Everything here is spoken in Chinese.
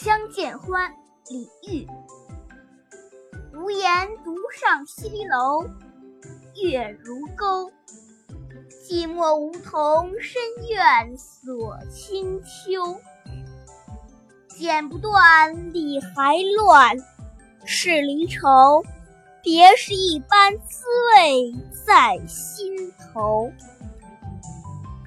相见欢李煜。无言独上西楼月如钩。寂寞梧桐深院锁清秋。剪不断理还乱是离愁别是一般滋味在心头。